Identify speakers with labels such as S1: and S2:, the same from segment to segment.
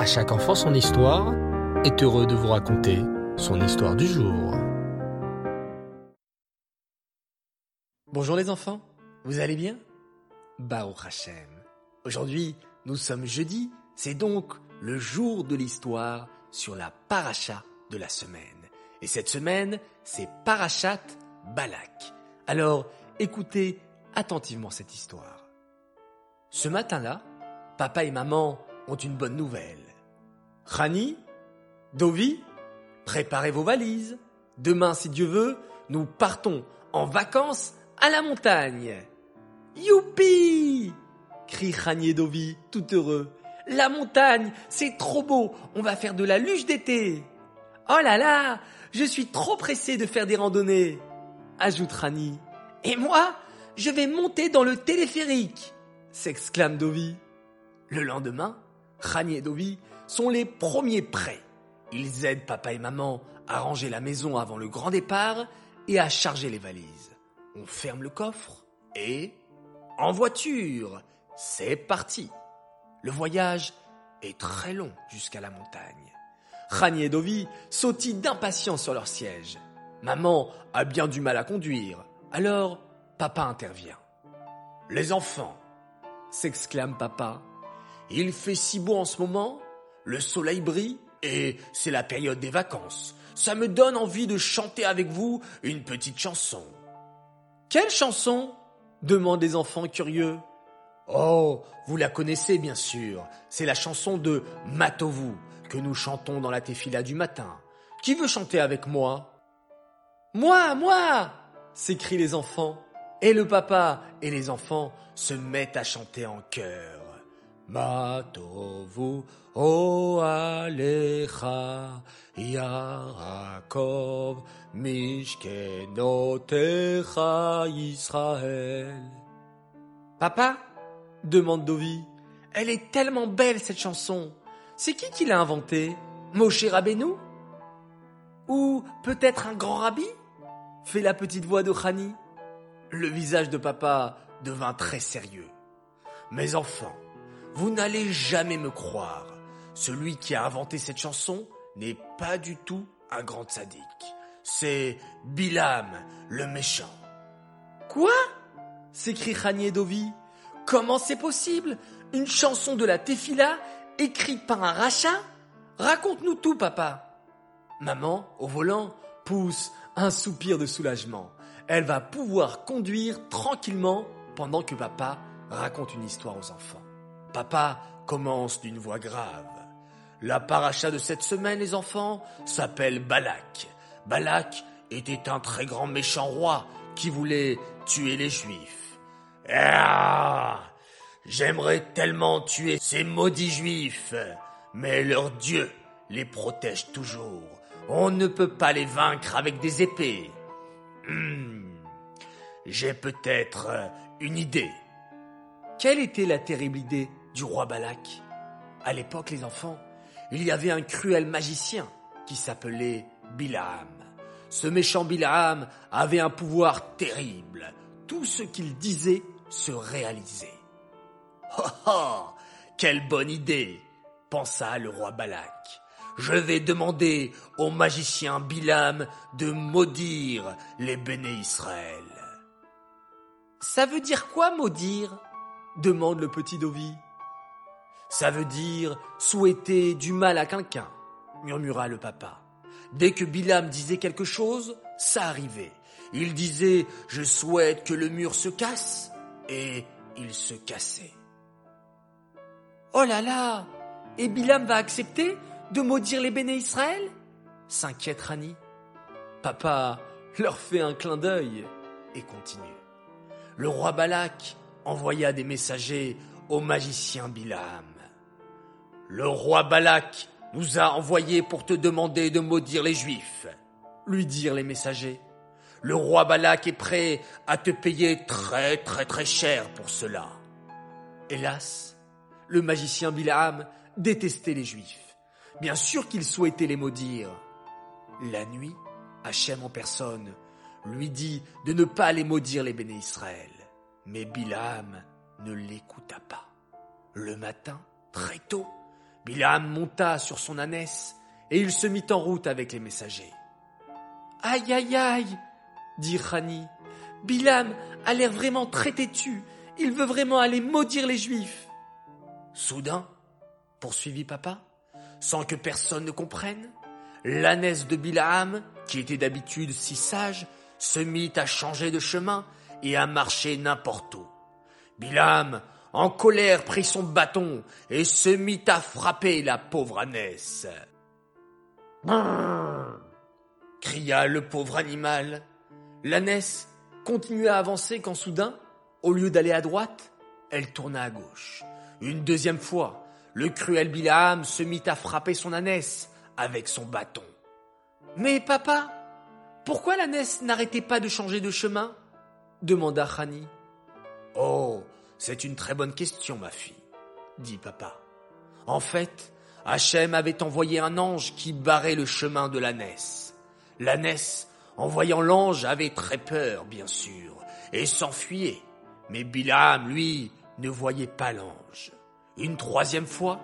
S1: À chaque enfant son histoire est heureux de vous raconter son histoire du jour.
S2: Bonjour les enfants, vous allez bien? Baruch Hashem. Aujourd'hui, nous sommes jeudi, c'est donc le jour de l'histoire sur la paracha de la semaine. Et cette semaine, c'est Parachat Balak. Alors, écoutez attentivement cette histoire. Ce matin-là, papa et maman une bonne nouvelle. Rani, Dovi, préparez vos valises. Demain, si Dieu veut, nous partons en vacances à la montagne. Youpi crie Rani et Dovi, tout heureux. La montagne, c'est trop beau, on va faire de la luge d'été. Oh là là, je suis trop pressé de faire des randonnées, ajoute Rani. Et moi, je vais monter dans le téléphérique, s'exclame Dovi. Le lendemain, Rani et Dovi sont les premiers prêts. Ils aident papa et maman à ranger la maison avant le grand départ et à charger les valises. On ferme le coffre et en voiture, c'est parti. Le voyage est très long jusqu'à la montagne. Rani et Dovi sautillent d'impatience sur leur siège. Maman a bien du mal à conduire, alors papa intervient. Les enfants, s'exclame papa, il fait si beau en ce moment, le soleil brille et c'est la période des vacances. Ça me donne envie de chanter avec vous une petite chanson. Quelle chanson? demandent les enfants curieux. Oh, vous la connaissez bien sûr, c'est la chanson de Matovu que nous chantons dans la tefila du matin. Qui veut chanter avec moi? Moi, moi s'écrient les enfants. Et le papa et les enfants se mettent à chanter en chœur. Papa demande Dovi. Elle est tellement belle cette chanson. C'est qui qui l'a inventée? Moshe Rabbeinu? Ou peut-être un grand rabbi? Fait la petite voix de Khani. Le visage de papa devint très sérieux. Mes enfants, vous n'allez jamais me croire. Celui qui a inventé cette chanson n'est pas du tout un grand sadique. C'est Bilam, le méchant. Quoi? s'écrie Khani et Dovi. Comment c'est possible? Une chanson de la Tefila écrite par un rachat? Raconte-nous tout, papa. Maman, au volant, pousse un soupir de soulagement. Elle va pouvoir conduire tranquillement pendant que papa raconte une histoire aux enfants. Papa commence d'une voix grave. La paracha de cette semaine, les enfants, s'appelle Balak. Balak était un très grand méchant roi qui voulait tuer les juifs. Ah J'aimerais tellement tuer ces maudits juifs, mais leur Dieu les protège toujours. On ne peut pas les vaincre avec des épées. Hmm. J'ai peut-être une idée. Quelle était la terrible idée? Du roi Balak À l'époque, les enfants, il y avait un cruel magicien qui s'appelait Bilaam. Ce méchant Bilaam avait un pouvoir terrible. Tout ce qu'il disait se réalisait. Oh oh Quelle bonne idée pensa le roi Balak. Je vais demander au magicien Bilam de maudire les béné Israël. Ça veut dire quoi maudire? Demande le petit Dovi. Ça veut dire souhaiter du mal à quelqu'un, murmura le papa. Dès que Bilam disait quelque chose, ça arrivait. Il disait Je souhaite que le mur se casse, et il se cassait. Oh là là Et Bilam va accepter de maudire les béné Israël? s'inquiète Rani. Papa leur fait un clin d'œil et continue. Le roi Balak envoya des messagers au magicien Bilam. Le roi Balak nous a envoyés pour te demander de maudire les Juifs, lui dirent les messagers. Le roi Balak est prêt à te payer très très très cher pour cela. Hélas, le magicien Bilam détestait les Juifs. Bien sûr qu'il souhaitait les maudire. La nuit, Hachem en personne lui dit de ne pas les maudire les béné Israël. Mais Bilam ne l'écouta pas. Le matin, très tôt, Bilam monta sur son ânesse et il se mit en route avec les messagers. Aïe aïe aïe, dit Rani. Bilam a l'air vraiment très têtu. Il veut vraiment aller maudire les Juifs. Soudain, poursuivit papa, sans que personne ne comprenne, l'ânesse de Bilam, qui était d'habitude si sage, se mit à changer de chemin et à marcher n'importe où. Bilam, en colère, prit son bâton et se mit à frapper la pauvre ânesse. cria le pauvre animal. L'ânesse continua à avancer quand soudain, au lieu d'aller à droite, elle tourna à gauche. Une deuxième fois, le cruel Bilam se mit à frapper son ânesse avec son bâton. Mais papa, pourquoi l'ânesse n'arrêtait pas de changer de chemin? demanda Khani. Oh, c'est une très bonne question, ma fille, dit papa. En fait, Hachem avait envoyé un ange qui barrait le chemin de l'ânesse. L'ânesse, en voyant l'ange, avait très peur, bien sûr, et s'enfuyait. Mais Bilam, lui, ne voyait pas l'ange. Une troisième fois,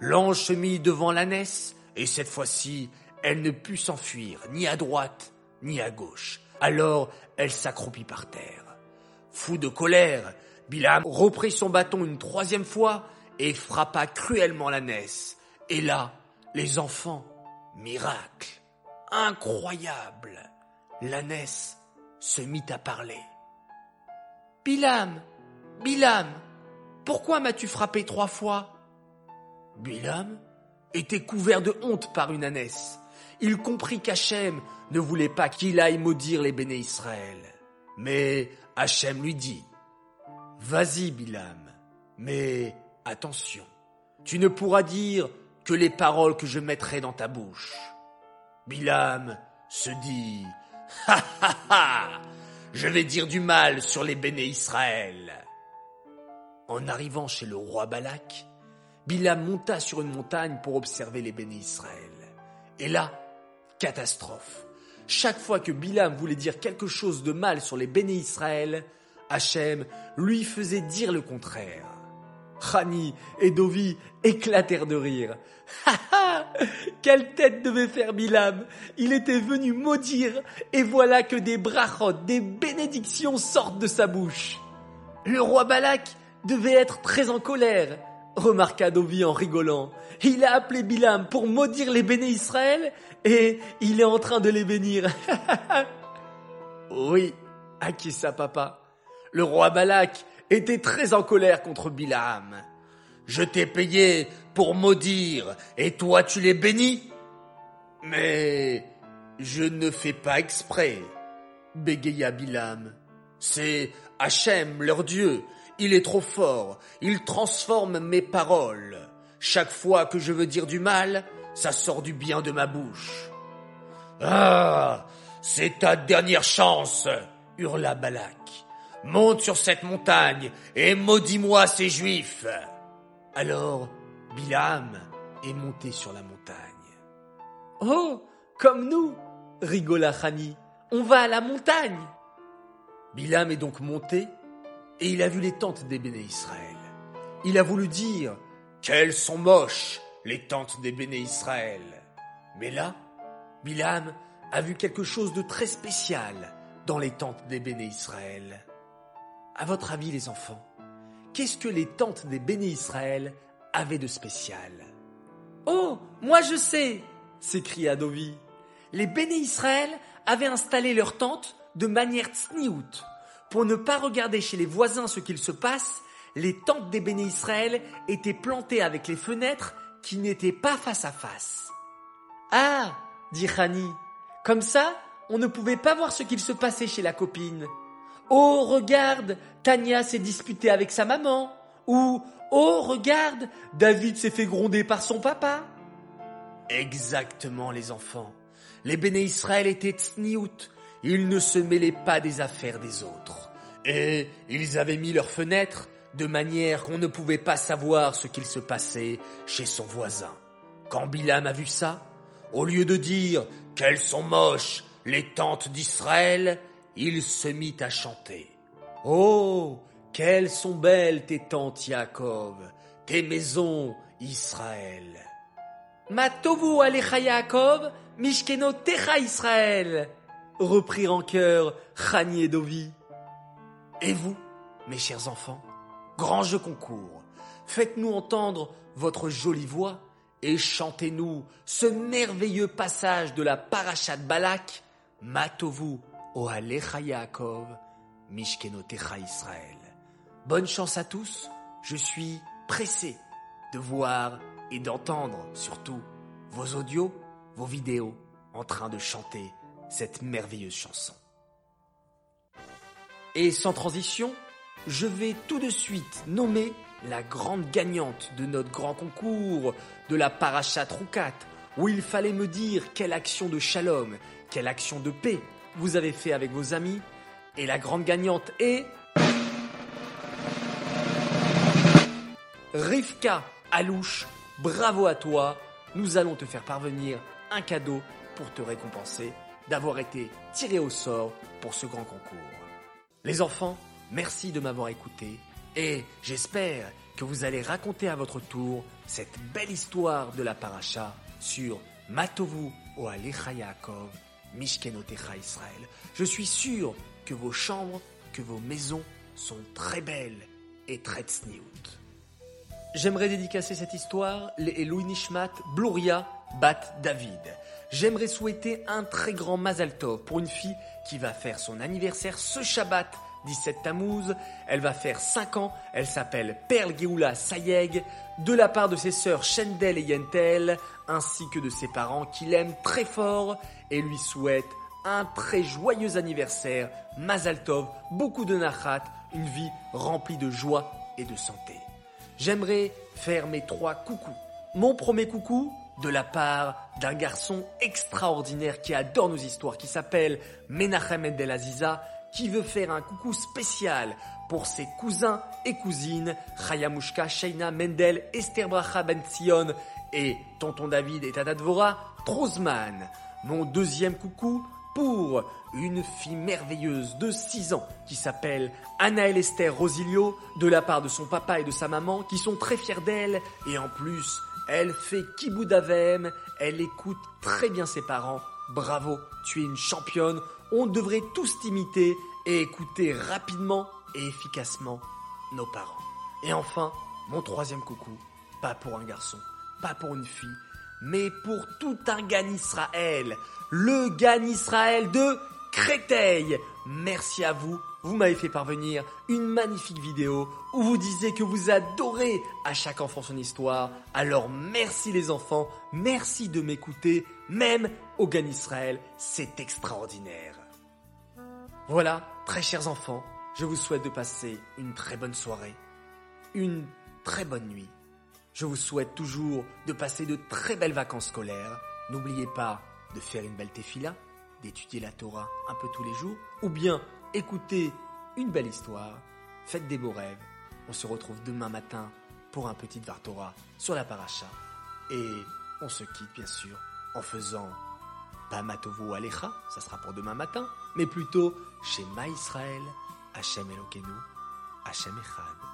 S2: l'ange se mit devant l'ânesse, et cette fois-ci, elle ne put s'enfuir, ni à droite, ni à gauche. Alors, elle s'accroupit par terre. Fou de colère, Bilam reprit son bâton une troisième fois et frappa cruellement l'ânesse. Et là, les enfants, miracle, incroyable, l'ânesse se mit à parler. Bilam, Bilam, pourquoi m'as-tu frappé trois fois? Bilam était couvert de honte par une ânesse. Il comprit qu'Hachem ne voulait pas qu'il aille maudire les béné Israël. Mais Hachem lui dit, Vas-y, Bilam, mais attention, tu ne pourras dire que les paroles que je mettrai dans ta bouche. Bilam se dit, Ha ha ha, je vais dire du mal sur les béné Israël. En arrivant chez le roi Balak, Bilam monta sur une montagne pour observer les béné Israël. Et là, catastrophe. Chaque fois que Bilam voulait dire quelque chose de mal sur les béné Israël, Hachem lui faisait dire le contraire. Rani et Dovi éclatèrent de rire. Ha ha Quelle tête devait faire Bilam Il était venu maudire, et voilà que des brachot, des bénédictions sortent de sa bouche. Le roi Balak devait être très en colère, remarqua Dovi en rigolant. Il a appelé Bilam pour maudire les béné Israël et il est en train de les bénir. oui, acquiesça papa? Le roi Balak était très en colère contre Bilam. Je t'ai payé pour maudire et toi tu les bénis Mais je ne fais pas exprès, bégaya Bilam. C'est Hachem, leur Dieu, il est trop fort, il transforme mes paroles. Chaque fois que je veux dire du mal, ça sort du bien de ma bouche. Ah, c'est ta dernière chance, hurla Balak. Monte sur cette montagne et maudis-moi ces juifs. Alors, Bilam est monté sur la montagne. Oh, comme nous, rigola Khani. On va à la montagne. Bilam est donc monté et il a vu les tentes des béné Israël. Il a voulu dire Qu'elles sont moches, les tentes des béné Israël. Mais là, Bilam a vu quelque chose de très spécial dans les tentes des béné Israël. À votre avis, les enfants, qu'est-ce que les tentes des béné Israël avaient de spécial? Oh, moi je sais s'écria Dovi. Les béné Israël avaient installé leurs tentes de manière tsniout, pour ne pas regarder chez les voisins ce qu'il se passe, les tentes des béné Israël étaient plantées avec les fenêtres qui n'étaient pas face à face. Ah, dit Rani, comme ça, on ne pouvait pas voir ce qu'il se passait chez la copine. Oh, regarde, Tania s'est disputée avec sa maman. Ou, oh, regarde, David s'est fait gronder par son papa. Exactement, les enfants. Les béné Israël étaient tsniout, ils ne se mêlaient pas des affaires des autres. Et ils avaient mis leurs fenêtres de manière qu'on ne pouvait pas savoir ce qu'il se passait chez son voisin. Quand Bilam a vu ça, au lieu de dire qu'elles sont moches, les tentes d'Israël, il se mit à chanter. Oh, quelles sont belles tes tentes, Yaakov, tes maisons, Israël. Matovu alecha Yaakov, Mishkeno techa Israël, reprirent en chœur Chani et Dovi. Et vous, mes chers enfants, grand jeu concours, faites-nous entendre votre jolie voix et chantez-nous ce merveilleux passage de la Parashat Balak, Matovu Ohalecha Yaakov, Mishkeno techa Israël. Bonne chance à tous, je suis pressé de voir et d'entendre surtout vos audios, vos vidéos en train de chanter cette merveilleuse chanson. Et sans transition, je vais tout de suite nommer la grande gagnante de notre grand concours de la Parachat Roukat, où il fallait me dire quelle action de shalom, quelle action de paix vous avez fait avec vos amis. Et la grande gagnante est... Rivka Alouche, bravo à toi. Nous allons te faire parvenir un cadeau pour te récompenser d'avoir été tiré au sort pour ce grand concours. Les enfants, merci de m'avoir écouté et j'espère que vous allez raconter à votre tour cette belle histoire de la paracha sur Matovu o Alecha Yaakov, Mishkenotecha Israël. Je suis sûr que vos chambres, que vos maisons sont très belles et très tsniout. J'aimerais dédicacer cette histoire les Louis Nishmat Bat David. J'aimerais souhaiter un très grand Mazal Tov pour une fille qui va faire son anniversaire ce Shabbat 17 Tammuz. Elle va faire 5 ans. Elle s'appelle Perle Geoula Sayeg de la part de ses sœurs Shendel et Yentel ainsi que de ses parents qui l'aiment très fort et lui souhaitent un très joyeux anniversaire, Mazal Tov, beaucoup de nachat, une vie remplie de joie et de santé j'aimerais faire mes trois coucous. Mon premier coucou, de la part d'un garçon extraordinaire qui adore nos histoires, qui s'appelle Menachem Endel Aziza, qui veut faire un coucou spécial pour ses cousins et cousines, Chayamushka, Sheina, Mendel, Esther Bracha Ben Sion et tonton David et Tata Trozman. Mon deuxième coucou pour une fille merveilleuse de 6 ans qui s'appelle Anna Esther Rosilio de la part de son papa et de sa maman qui sont très fiers d'elle et en plus elle fait kiboudavem, elle écoute très bien ses parents. Bravo, tu es une championne. On devrait tous t'imiter et écouter rapidement et efficacement nos parents. Et enfin, mon troisième coucou, pas pour un garçon, pas pour une fille, mais pour tout un Gan Israël, le Gan Israël de Créteil. Merci à vous, vous m'avez fait parvenir une magnifique vidéo où vous disiez que vous adorez à chaque enfant son histoire. Alors merci les enfants, merci de m'écouter, même au Gan Israël, c'est extraordinaire. Voilà, très chers enfants, je vous souhaite de passer une très bonne soirée, une très bonne nuit je vous souhaite toujours de passer de très belles vacances scolaires. N'oubliez pas de faire une belle tefila, d'étudier la Torah un peu tous les jours, ou bien écouter une belle histoire. Faites des beaux rêves. On se retrouve demain matin pour un petit Vartora sur la paracha. Et on se quitte bien sûr en faisant pas Matovo Alecha, ça sera pour demain matin, mais plutôt chez Ma Israël, Hachem Elokenu, Hachem Echad.